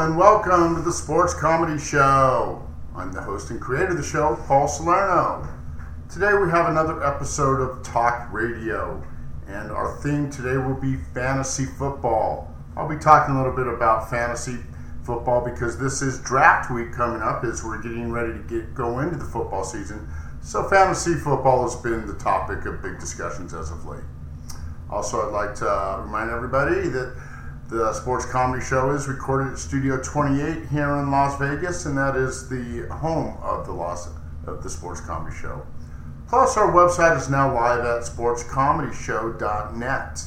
and welcome to the Sports Comedy Show. I'm the host and creator of the show, Paul Salerno. Today we have another episode of Talk Radio, and our theme today will be fantasy football. I'll be talking a little bit about fantasy football because this is draft week coming up as we're getting ready to get go into the football season. So fantasy football has been the topic of big discussions as of late. Also, I'd like to remind everybody that the sports comedy show is recorded at Studio 28 here in Las Vegas, and that is the home of the Las of the sports comedy show. Plus, our website is now live at sportscomedyshow.net.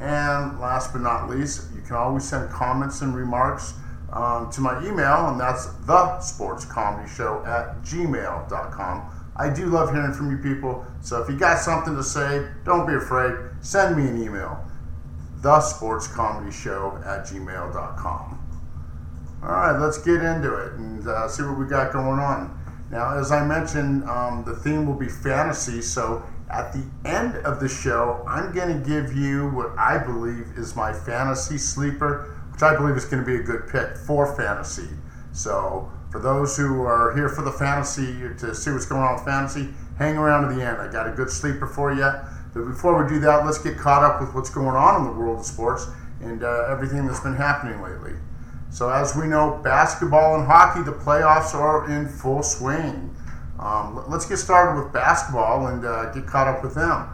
And last but not least, you can always send comments and remarks um, to my email, and that's the sportscomedyshow at gmail.com. I do love hearing from you people, so if you got something to say, don't be afraid. Send me an email the sports comedy show at gmail.com. All right, let's get into it and uh, see what we got going on. Now, as I mentioned, um, the theme will be fantasy. So at the end of the show, I'm going to give you what I believe is my fantasy sleeper, which I believe is going to be a good pick for fantasy. So for those who are here for the fantasy to see what's going on with fantasy, hang around to the end. I got a good sleeper for you. But before we do that, let's get caught up with what's going on in the world of sports and uh, everything that's been happening lately. So, as we know, basketball and hockey, the playoffs are in full swing. Um, let's get started with basketball and uh, get caught up with them.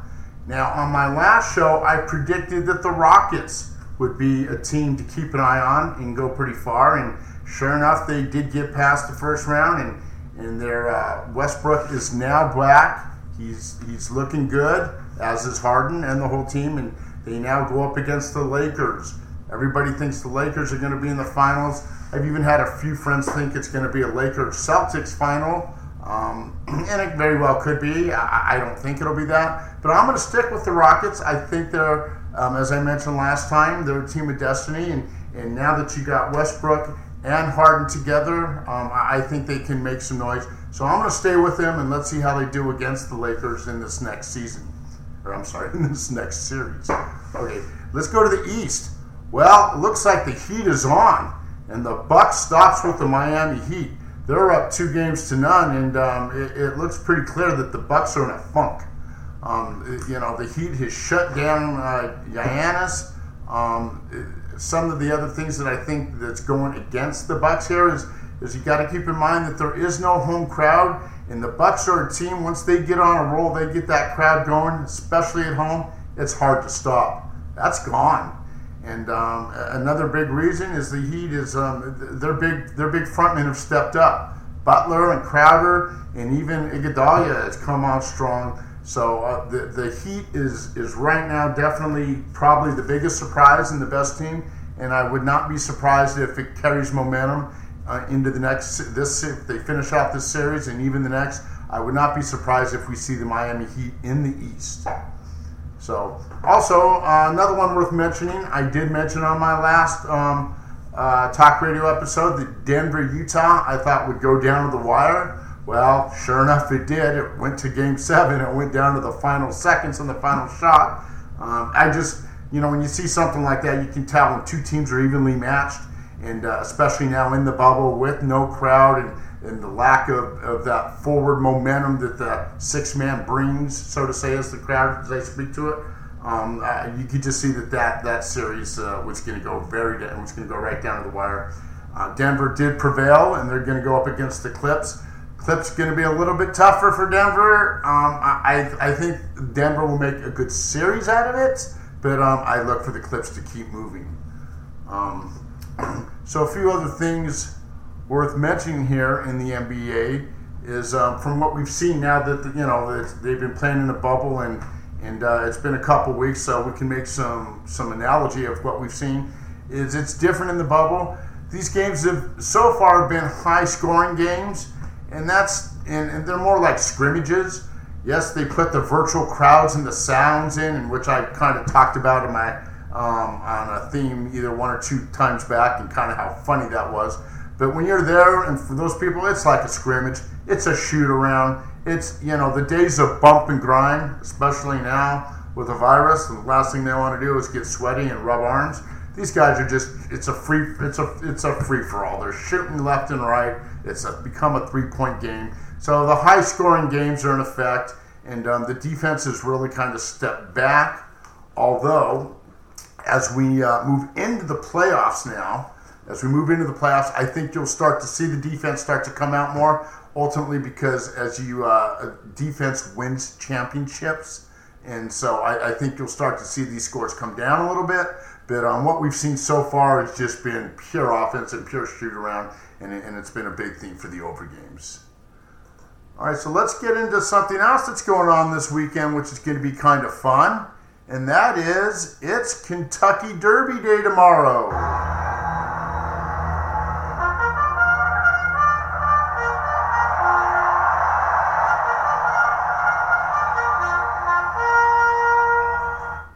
Now, on my last show, I predicted that the Rockets would be a team to keep an eye on and go pretty far. And sure enough, they did get past the first round, and, and their uh, Westbrook is now back. He's he's looking good as is Harden and the whole team, and they now go up against the Lakers. Everybody thinks the Lakers are going to be in the finals. I've even had a few friends think it's going to be a Lakers Celtics final, um, and it very well could be. I, I, don't think it'll be that, but I'm going to stick with the Rockets. I think they're, um, as I mentioned last time, they're a team of destiny, and, and now that you got Westbrook and Harden together, um, I think they can make some noise. So I'm going to stay with them, and let's see how they do against the Lakers in this next season or I'm sorry, in this next series. Okay, let's go to the East. Well, looks like the Heat is on, and the Bucks stops with the Miami Heat. They're up two games to none, and um, it, it, looks pretty clear that the Bucks are in a funk. Um, you know, the Heat has shut down uh, Giannis. Um, some of the other things that I think that's going against the Bucks here is is you got to keep in mind that there is no home crowd and the Bucks are a team. Once they get on a roll, they get that crowd going, especially at home. It's hard to stop. That's gone. And um, another big reason is the Heat is um, their big their big frontmen have stepped up. Butler and Crowder and even Iguodala has come on strong. So uh, the the Heat is is right now definitely probably the biggest surprise and the best team. And I would not be surprised if it carries momentum uh, into the next this if they finish off this series and even the next. I would not be surprised if we see the Miami Heat in the East. So, also uh, another one worth mentioning. I did mention on my last um, uh, talk radio episode that Denver, Utah, I thought would go down to the wire. Well, sure enough, it did. It went to Game Seven. It went down to the final seconds and the final shot. Um, I just, you know, when you see something like that, you can tell when two teams are evenly matched and uh, especially now in the bubble with no crowd and, and the lack of, of that forward momentum that the six man brings, so to say, as the crowd as they speak to it. Um, uh, you could just see that that, that series uh, was going to go very down, was going to go right down to the wire. Uh, Denver did prevail, and they're going to go up against the Clips. Clips going to be a little bit tougher for Denver. Um, I, I think Denver will make a good series out of it, but um, I look for the Clips to keep moving. Um, so a few other things worth mentioning here in the NBA is um, from what we've seen now that the, you know that they've been playing in the bubble and and uh, it's been a couple weeks, so we can make some some analogy of what we've seen. Is it's different in the bubble. These games have so far been high scoring games, and that's and, and they're more like scrimmages. Yes, they put the virtual crowds and the sounds in, in which I kind of talked about in my um, on a theme either one or two times back and kind of how funny that was. But when you're there, and for those people, it's like a scrimmage. It's a shoot around. It's, you know, the days of bump and grind, especially now with the virus. The last thing they want to do is get sweaty and rub arms. these guys are just it's a free it's a it's a free for all. They're shooting left and right. It's a, become a three point game. So the high scoring games are in effect, and um, the defense has really kind of stepped back. Although, as we uh, move into the playoffs now, as we move into the playoffs, I think you'll start to see the defense start to come out more. Ultimately, because as you uh, defense wins championships, and so I, I, think you'll start to see these scores come down a little bit. But um, what we've seen so far has just been pure offense and pure shoot around, and, it, and it's been a big theme for the over games. All right, so let's get into something else that's going on this weekend, which is going to be kind of fun, and that is it's Kentucky Derby Day tomorrow.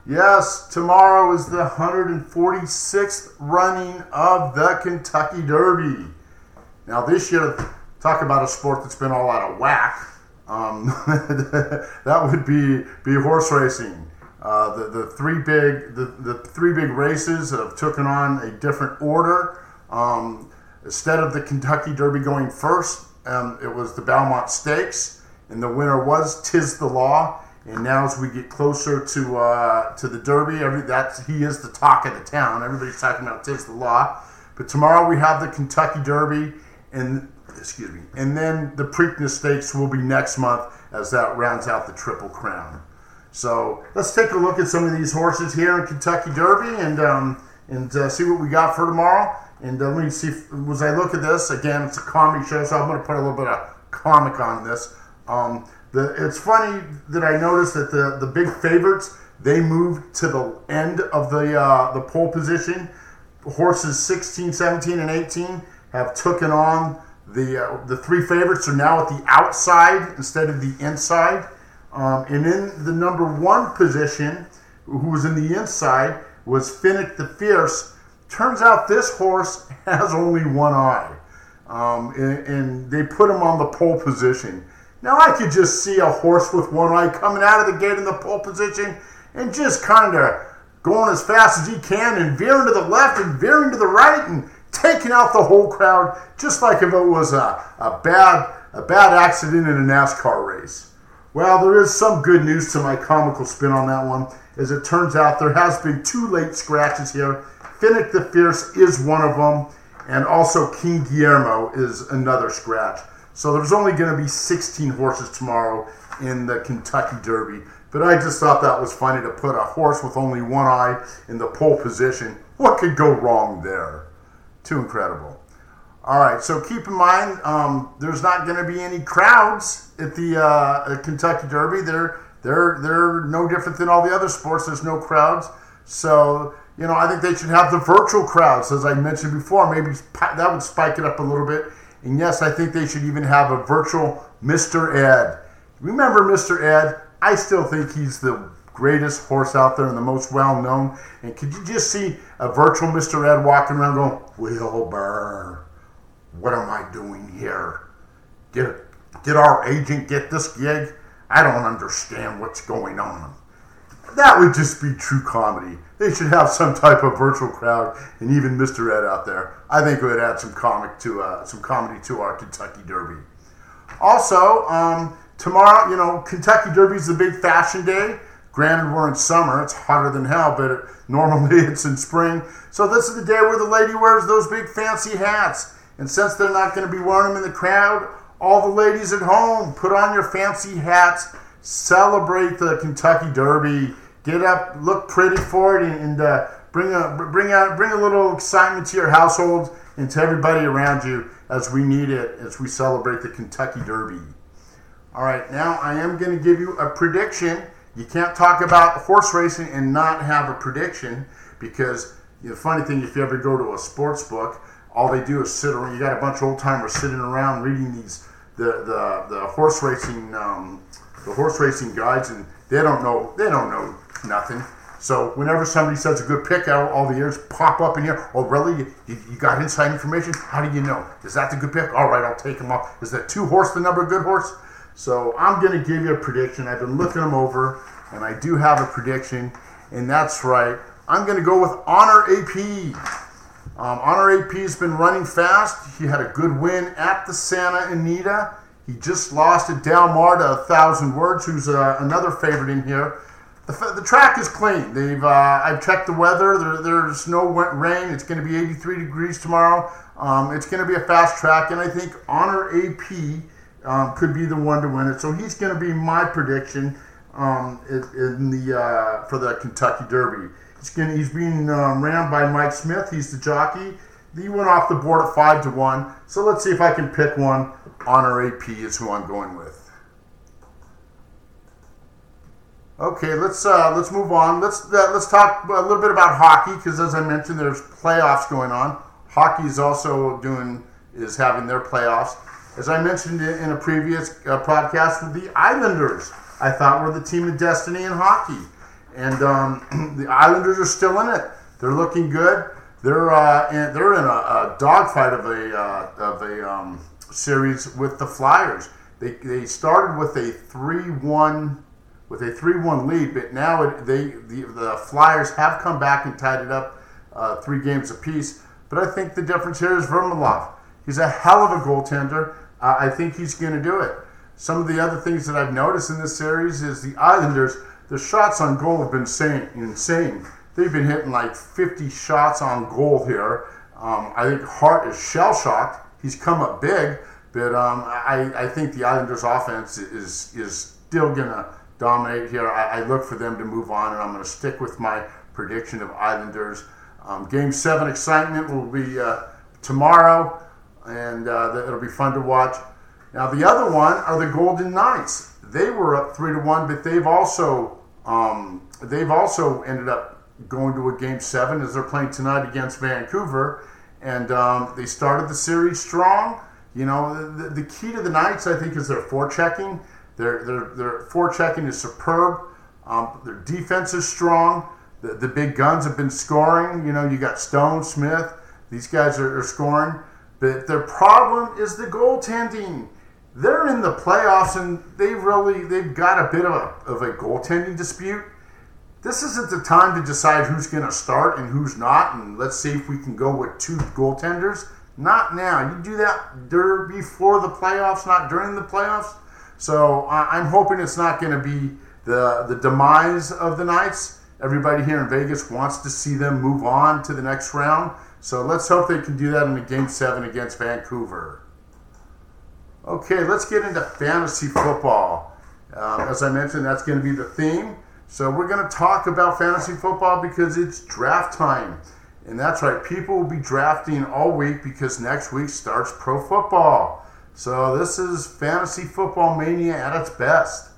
Yes, tomorrow is the 146th running of the Kentucky Derby. Now, this year, talk about a sport that's been all out of whack. Um, that would be be horse racing. Uh, the, the three big the, the three big races have taken on a different order. Um, instead of the Kentucky Derby going first, um, it was the Belmont Stakes, and the winner was Tiz the Law. And now, as we get closer to uh, to the Derby, every that's he is the talk of the town. Everybody's talking about Tiz the Law. But tomorrow we have the Kentucky Derby, and excuse me, and then the Preakness Stakes will be next month as that rounds out the Triple Crown. So let's take a look at some of these horses here in Kentucky Derby and um, and uh, see what we got for tomorrow. And uh, let me see if, as I look at this again, it's a comedy show, so I'm going to put a little bit of comic on this. Um, the, it's funny that I noticed that the, the big favorites they moved to the end of the uh, the pole position. Horses 16, 17, and 18 have taken on the uh, the three favorites are now at the outside instead of the inside. Um, and in the number one position, who was in the inside, was Finnick the Fierce. Turns out this horse has only one eye, um, and, and they put him on the pole position. Now I could just see a horse with one eye coming out of the gate in the pole position and just kind of going as fast as he can and veering to the left and veering to the right and taking out the whole crowd just like if it was a, a bad a bad accident in a NASCAR race. Well, there is some good news to my comical spin on that one. As it turns out, there has been two late scratches here. Finnick the Fierce is one of them, and also King Guillermo is another scratch. So there's only going to be 16 horses tomorrow in the Kentucky Derby. But I just thought that was funny to put a horse with only one eye in the pole position. What could go wrong there? Too incredible. All right, so keep in mind um, there's not going to be any crowds at the uh, Kentucky Derby. They're they're they're no different than all the other sports. There's no crowds, so you know I think they should have the virtual crowds, as I mentioned before. Maybe that would spike it up a little bit and yes, I think they should even have a virtual Mr. Ed. Remember Mr. Ed? I still think he's the greatest horse out there and the most well known. And could you just see a virtual Mr. Ed walking around going, Wilbur, what am I doing here? Did, did our agent get this gig? I don't understand what's going on. That would just be true comedy. They should have some type of virtual crowd and even Mr. Ed out there. I think it would add some comic to uh, some comedy to our Kentucky Derby. Also, um, tomorrow, you know, Kentucky Derby is the big fashion day. Granted, we're in summer; it's hotter than hell, but it, normally it's in spring. So this is the day where the lady wears those big fancy hats. And since they're not going to be wearing them in the crowd, all the ladies at home put on your fancy hats celebrate the Kentucky Derby. Get up, look pretty for it, and, and uh, bring a bring out bring a little excitement to your household and to everybody around you as we need it as we celebrate the Kentucky Derby. All right, now I am going to give you a prediction. You can't talk about horse racing and not have a prediction because the funny thing, if you ever go to a sports book, all they do is sit around. You got a bunch of old timers sitting around reading these the the, the horse racing um, the horse racing guides, and they don't know they don't know nothing. So whenever somebody says a good pick, out all the ears pop up in here. Oh, really? You, you, got inside information? How do you know? Is that the good pick? All right, I'll take him off. Is that two horse the number good horse? So I'm going to give you a prediction. I've been looking them over, and I do have a prediction, and that's right. I'm going to go with Honor AP. Um, Honor AP has been running fast. He had a good win at the Santa Anita. He just lost to Del Mar to a thousand words, who's uh, another favorite in here. The, the track is clean. They've uh, I've checked the weather. There, there's no rain. It's going to be 83 degrees tomorrow. Um, it's going to be a fast track, and I think Honor AP um, could be the one to win it. So he's going to be my prediction um, in, the uh, for the Kentucky Derby. He's, going he's being um, ran by Mike Smith. He's the jockey. He went off the board at five to one. So let's see if I can pick one. Honor AP is who I'm going with. Okay, let's uh, let's move on. Let's uh, let's talk a little bit about hockey because, as I mentioned, there's playoffs going on. Hockey is also doing is having their playoffs. As I mentioned in a previous uh, podcast, the Islanders I thought were the team of destiny in hockey, and um, the Islanders are still in it. They're looking good. They're uh, in, they're in a, a dogfight of a uh, of a um, series with the Flyers. They, they started with a three one with a 3-1 lead, but now it, they the, the Flyers have come back and tied it up uh, three games apiece. But I think the difference here is Varlamov. He's a hell of a goaltender. I think he's going to do it. Some of the other things that I've noticed in this series is the Islanders, the shots on goal have been insane. insane. They've been hitting like 50 shots on goal here. Um, I think Hart is shell shocked. He's come up big, but um, I, I think the Islanders' offense is is still gonna dominate here. I, I, look for them to move on, and I'm to stick with my prediction of Islanders. Um, game seven excitement will be uh, tomorrow, and uh, it'll be fun to watch. Now the other one are the Golden Knights. They were up three to one, but they've also um, they've also ended up going to a game seven as they're playing tonight against Vancouver, and um, they started the series strong. You know, the, the key to the Knights, I think, is their forechecking. Their, their, their forechecking is superb. Um, their defense is strong. The, the big guns have been scoring. You know, you got Stone, Smith. These guys are, are scoring. But their problem is the goaltending. They're in the playoffs and they really they've got a bit of a, of a goaltending dispute. This isn't the time to decide who's going to start and who's not, and let's see if we can go with two goaltenders. Not now. You do that before the playoffs, not during the playoffs. So I'm hoping it's not going to be the the demise of the Knights. Everybody here in Vegas wants to see them move on to the next round. So let's hope they can do that in the game seven against Vancouver. Okay, let's get into fantasy football. Uh, as I mentioned, that's going to be the theme. So we're going to talk about fantasy football because it's draft time. And that's right, people will be drafting all week because next week starts pro football. So this is fantasy football mania at its best.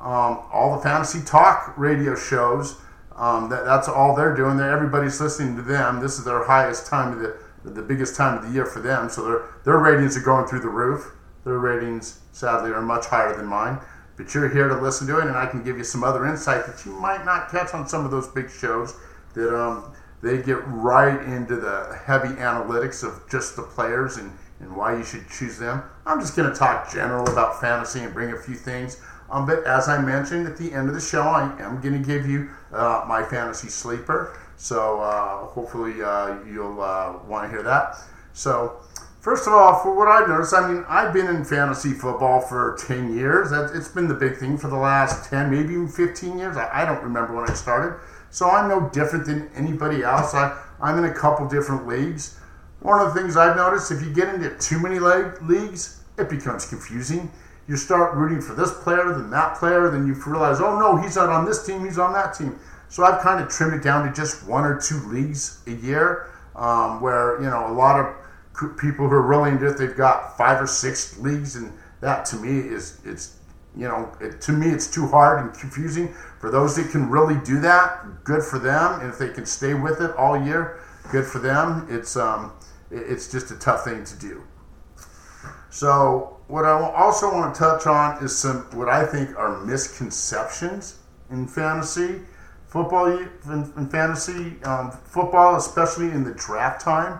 Um, all the fantasy talk radio shows, um, that, that's all they're doing. They're, everybody's listening to them. This is their highest time of the, the biggest time of the year for them. So their their ratings are going through the roof. Their ratings, sadly, are much higher than mine. But you're here to listen to it, and I can give you some other insight that you might not catch on some of those big shows. That um, they get right into the heavy analytics of just the players and and why you should choose them. I'm just going to talk general about fantasy and bring a few things. Um, but as I mentioned at the end of the show, I am going to give you uh, my fantasy sleeper. So uh, hopefully uh, you'll uh, want to hear that. So first of all, for what I've noticed, I mean, I've been in fantasy football for 10 years. It's been the big thing for the last 10, maybe even 15 years. I don't remember when I started. So I'm no different than anybody else. I'm in a couple different leagues. One of the things I've noticed, if you get into too many leagues, it becomes confusing. You start rooting for this player, then that player, then you realize, oh no, he's not on this team, he's on that team. So I've kind of trimmed it down to just one or two leagues a year, um, where you know a lot of people who are really into it, they've got five or six leagues, and that to me is it's you know it, to me it's too hard and confusing. For those that can really do that, good for them, and if they can stay with it all year, good for them. It's um, it's just a tough thing to do. So, what I also want to touch on is some what I think are misconceptions in fantasy football. In, in fantasy um, football, especially in the draft time,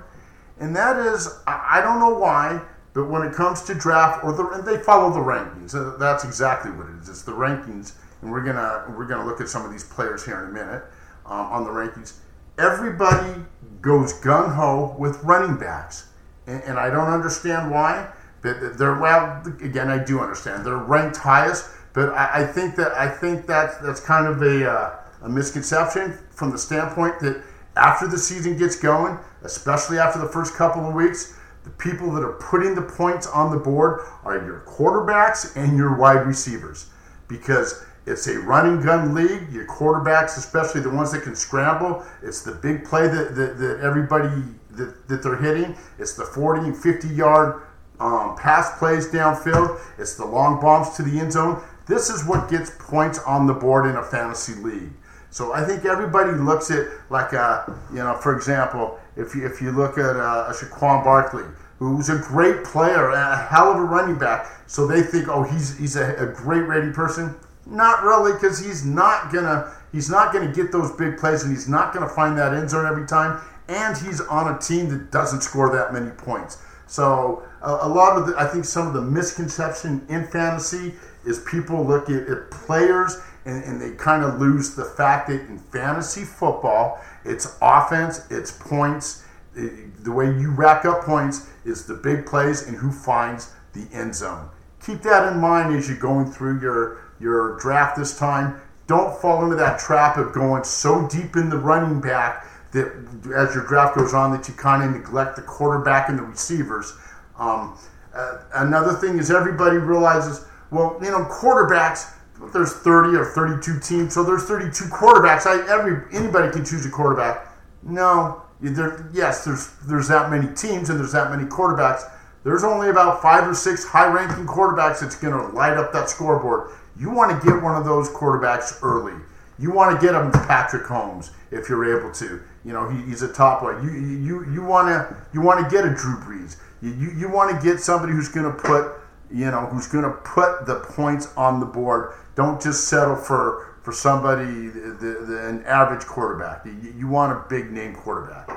and that is I don't know why, but when it comes to draft or the they follow the rankings. That's exactly what it is. It's the rankings, and we're gonna we're gonna look at some of these players here in a minute um, on the rankings everybody goes gung ho with running backs, and, and, I don't understand why. But they're well, again, I do understand they're ranked highest, but I, I think that I think that that's kind of a, uh, a misconception from the standpoint that after the season gets going, especially after the first couple of weeks, the people that are putting the points on the board are your quarterbacks and your wide receivers because it's a running gun league. Your quarterbacks, especially the ones that can scramble, it's the big play that, that, that everybody that, that they're hitting. It's the 40 and 50 yard um, pass plays downfield. It's the long bombs to the end zone. This is what gets points on the board in a fantasy league. So I think everybody looks at like a, you know, for example, if you if you look at uh, a Saquon Barkley, who's a great player, a hell of a running back, so they think, oh, he's he's a, a great rating person. Not really, because he's not gonna he's not gonna get those big plays, and he's not gonna find that end zone every time. And he's on a team that doesn't score that many points. So a, a lot of the, I think some of the misconception in fantasy is people look at, at players and, and they kind of lose the fact that in fantasy football, it's offense, it's points. the way you rack up points is the big plays and who finds the end zone. Keep that in mind as you're going through your, your draft this time. Don't fall into that trap of going so deep in the running back that as your draft goes on that you kind of neglect the quarterback and the receivers. Um, uh, another thing is everybody realizes, well, you know, quarterbacks there's 30 or 32 teams, so there's 32 quarterbacks. I, every anybody can choose a quarterback. No, there, yes, there's there's that many teams and there's that many quarterbacks. There's only about five or six high-ranking quarterbacks that's going to light up that scoreboard. You want to get one of those quarterbacks early. You want to get him Patrick Mahomes if you're able to. You know he, he's a top one. You you you want to you want to get a Drew Brees. You you, you want to get somebody who's going to put you know who's going to put the points on the board don't just settle for for somebody the, the, an average quarterback. You, you, want a big name quarterback.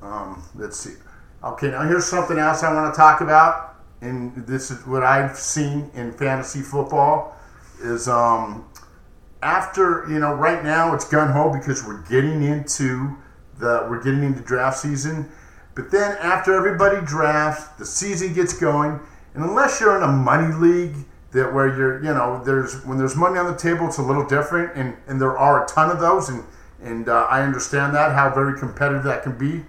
Um, let's see. Okay, now here's something else I want to talk about, and this is what I've seen in fantasy football. Is um, after you know right now it's gun ho because we're getting into the we're getting into draft season. But then after everybody drafts, the season gets going, and unless you're in a money league that where you're you know there's when there's money on the table it's a little different. And and there are a ton of those. And and uh, I understand that how very competitive that can be.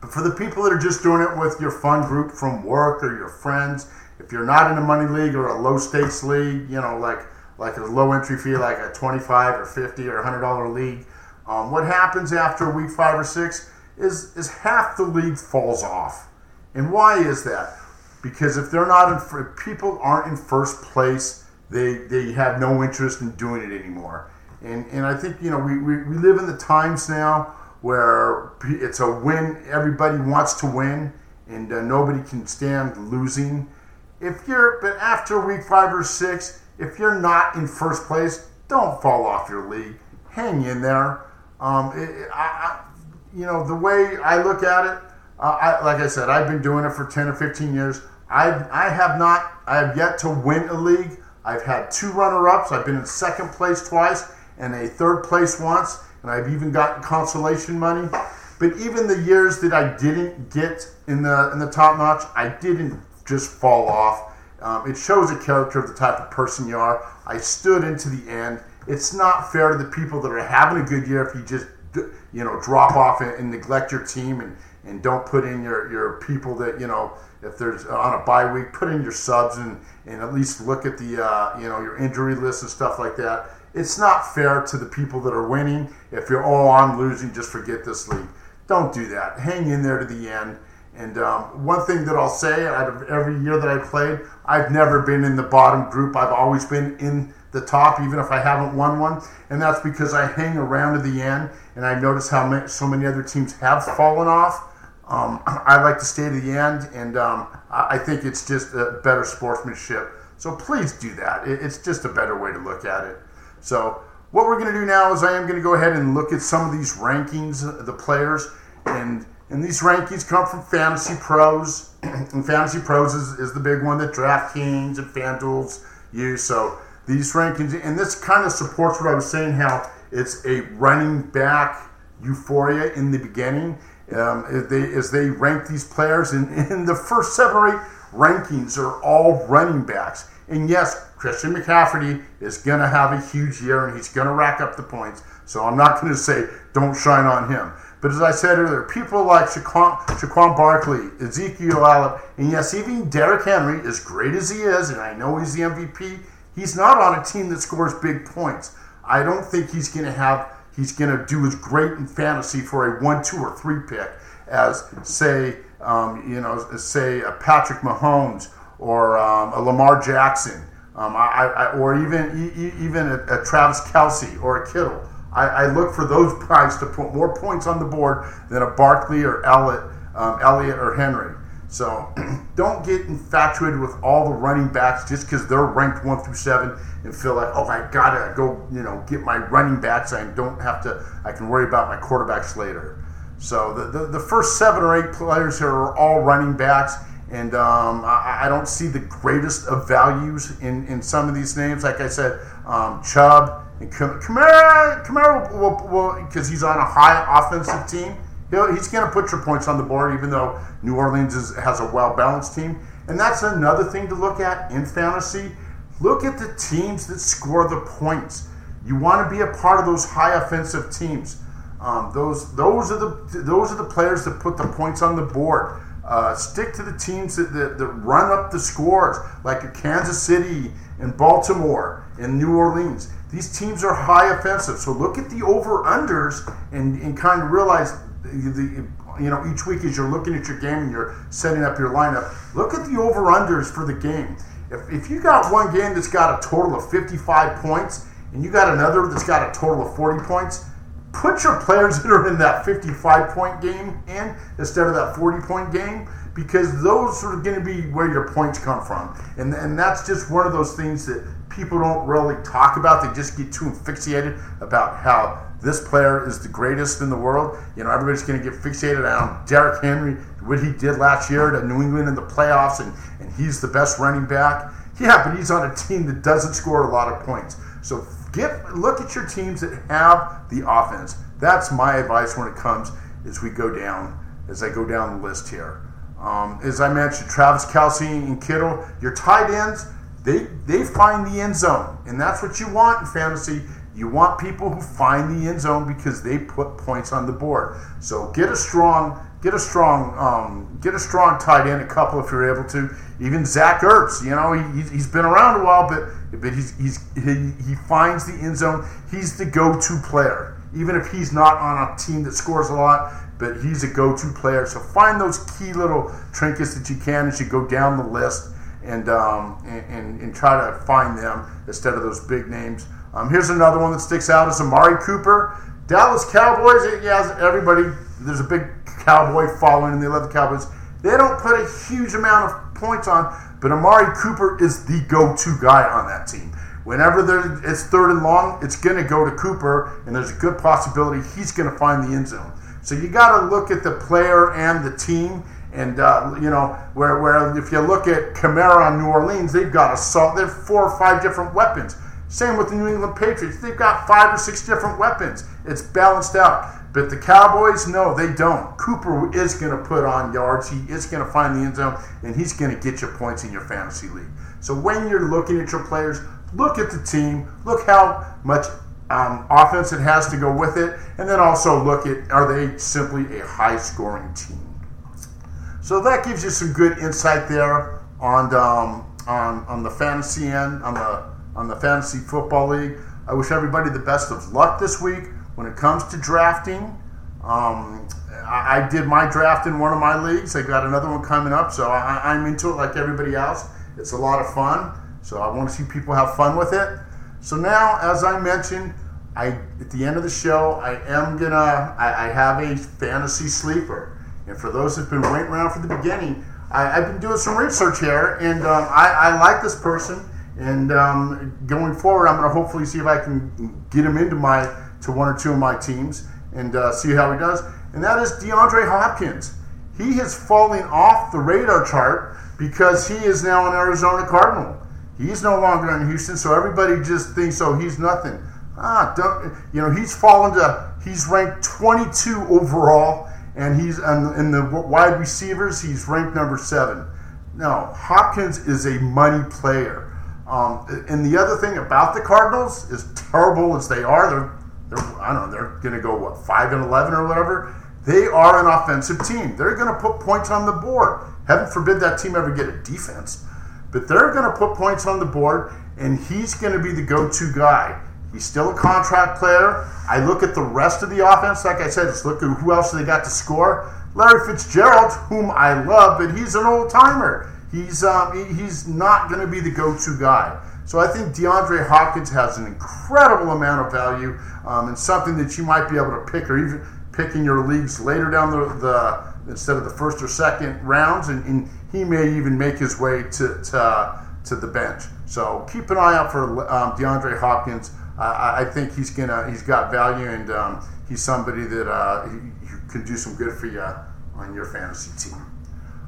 But for the people that are just doing it with your fun group from work or your friends if you're not in a money league or a low stakes league you know like like a low entry fee like a 25 or 50 or 100 dollar league um, what happens after week five or six is is half the league falls off. And why is that because if they're not in, if people aren't in first place, they they have no interest in doing it anymore. And and I think you know we, we, we live in the times now where it's a win. Everybody wants to win, and uh, nobody can stand losing. If you're but after week five or six, if you're not in first place, don't fall off your league. Hang in there. Um, it, I, I, you know the way I look at it. Uh, I, like I said, I've been doing it for ten or fifteen years. I've, I have not, I have yet to win a league. I've had two runner ups. I've been in second place twice and a third place once, and I've even gotten consolation money. But even the years that I didn't get in the in the top notch, I didn't just fall off. Um, it shows a character of the type of person you are. I stood into the end. It's not fair to the people that are having a good year if you just you know drop off and, and neglect your team and, and don't put in your, your people that you know if there's on a bye week, put in your subs and, and at least look at the uh, you know your injury list and stuff like that. It's not fair to the people that are winning. If you're oh I'm losing, just forget this league. Don't do that. Hang in there to the end. And um, one thing that I'll say out of every year that I played, I've never been in the bottom group. I've always been in the top, even if I haven't won one. And that's because I hang around to the end, and I notice how many, so many other teams have fallen off um, I like to stay to the end, and um, I think it's just a better sportsmanship. So please do that. It's just a better way to look at it. So what we're going to do now is I am going to go ahead and look at some of these rankings, of the players, and and these rankings come from Fantasy Pros, and Fantasy Pros is, is the big one that DraftKings and FanDuel's use. So these rankings, and this kind of supports what I was saying, how it's a running back euphoria in the beginning um, as, they, as they rank these players. And in the first seven or eight rankings are all running backs. And yes, Christian McCaffrey is going to have a huge year and he's going to rack up the points. So I'm not going to say don't shine on him. But as I said earlier, people like Saquon, Saquon Barkley, Ezekiel Elliott, and yes, even Derrick Henry, as great as he is, and I know he's the MVP, he's not on a team that scores big points. I don't think he's going to have, he's going to do as great in fantasy for a one, two, or three pick as, say, um, you know, say a Patrick Mahomes or um, a Lamar Jackson, um, I, I, or even even a, a Travis Kelce or a Kittle. I, I, look for those guys to put more points on the board than a Barkley or Elliott, um, Elliott or Henry. So don't get infatuated with all the running backs just because they're ranked one through seven and feel like, oh, I gotta go, you know, get my running backs. I don't have to. I can worry about my quarterbacks later. So the, the, the first seven or eight players here are all running backs. And um, I, I, don't see the greatest of values in, in some of these names. Like I said, um, Chubb, and Kamara, Kamara because he's on a high offensive team, he's going to put your points on the board, even though New Orleans is, has a well balanced team. And that's another thing to look at in fantasy. Look at the teams that score the points. You want to be a part of those high offensive teams. Um, those those are the those are the players that put the points on the board. Uh, stick to the teams that, that, that, run up the scores, like Kansas City and Baltimore and New Orleans. These teams are high offensive. So look at the over unders and, and kind of realize you know each week as you're looking at your game and you're setting up your lineup, look at the over unders for the game. If, if you got one game that's got a total of 55 points and you got another that's got a total of 40 points, put your players that are in that 55 point game in instead of that 40 point game because those are going to be where your points come from. And, and that's just one of those things that people don't really talk about. They just get too fixated about how this player is the greatest in the world. You know, everybody's going to get fixated on Derrick Henry, what he did last year to New England in the playoffs, and, and he's the best running back. Yeah, but he's on a team that doesn't score a lot of points. So get look at your teams that have the offense. That's my advice when it comes as we go down, as I go down the list here. Um, as I mentioned, Travis Kelce and Kittle, your tight ends, they they find the end zone, and that's what you want in fantasy. You want people who find the end zone because they put points on the board. So get a strong, get a strong, um, get a strong tight end, a couple if you're able to. Even Zach Ertz, you know, he, he's been around a while, but but he's, he's he, he finds the end zone. He's the go-to player, even if he's not on a team that scores a lot. But he's a go-to player. So find those key little trinkets that you can as you go down the list and, um, and, and, try to find them instead of those big names. Um, here's another one that sticks out is Amari Cooper. Dallas Cowboys, yeah, everybody, there's a big Cowboy following and they love the Cowboys. They don't put a huge amount of points on, but Amari Cooper is the go to guy on that team. Whenever it's third and long, it's going to go to Cooper, and there's a good possibility he's going to find the end zone. So you got to look at the player and the team and uh, you know, where, where if you look at Kamara on New Orleans, they've got a they've four or five different weapons. Same with the New England Patriots. They've got five or six different weapons. It's balanced out. But the Cowboys, no, they don't. Cooper is going to put on yards. He is going to find the end zone, and he's going to get you points in your fantasy league. So when you're looking at your players, look at the team. Look how much um, offense it has to go with it, and then also look at are they simply a high scoring team. So that gives you some good insight there on um, on on the fantasy end on the on the fantasy football league. I wish everybody the best of luck this week when it comes to drafting. Um, I, I, did my draft in one of my leagues. I got another one coming up, so I, I'm into it like everybody else. It's a lot of fun, so I want to see people have fun with it. So now, as I mentioned, I at the end of the show, I am gonna I, I have a fantasy sleeper. And for those that've been waiting around for the beginning, I, have been doing some research here, and um, I, I, like this person. And um, going forward, I'm going to hopefully see if I can get him into my to one or two of my teams and uh, see how he does. And that is DeAndre Hopkins. He has fallen off the radar chart because he is now an Arizona Cardinal. He's no longer in Houston, so everybody just thinks, oh, he's nothing. Ah, don't you know? He's fallen to. He's ranked 22 overall, and he's in the wide receivers, he's ranked number seven. Now, Hopkins is a money player. Um, and the other thing about the Cardinals, as terrible as they are, they're, they're I don't know, they're going to go what five and eleven or whatever. They are an offensive team. They're going to put points on the board. Heaven forbid that team ever get a defense, but they're going to put points on the board, and he's going to be the go-to guy. He's still a contract player. I look at the rest of the offense, like I said, just look at who else they got to score. Larry Fitzgerald, whom I love, but he's an old timer. He's um, he's not going to be the go-to guy. So I think DeAndre Hopkins has an incredible amount of value um, and something that you might be able to pick or even pick in your leagues later down the, the instead of the first or second rounds, and, and he may even make his way to, to, to the bench. So keep an eye out for um, DeAndre Hopkins. Uh, I think he's gonna he's got value, and um, he's somebody that uh, he, he can do some good for you on your fantasy team.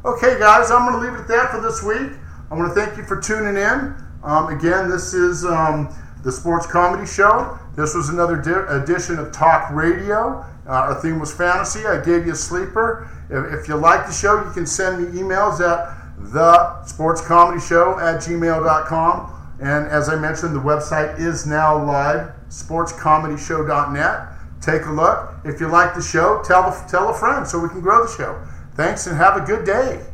Okay, guys, I'm going to leave it at that for this week. I want to thank you for tuning in. Um, again, this is um, the Sports Comedy Show. This was another di- edition of Talk Radio. Uh, our theme was fantasy. I gave you a sleeper. If, if, you like the show, you can send me emails at the sports comedy show at gmail.com. And as I mentioned, the website is now live, sportscomedyshow.net. Take a look. If you like the show, tell, tell a friend so we can grow the show. Thanks and have a good day.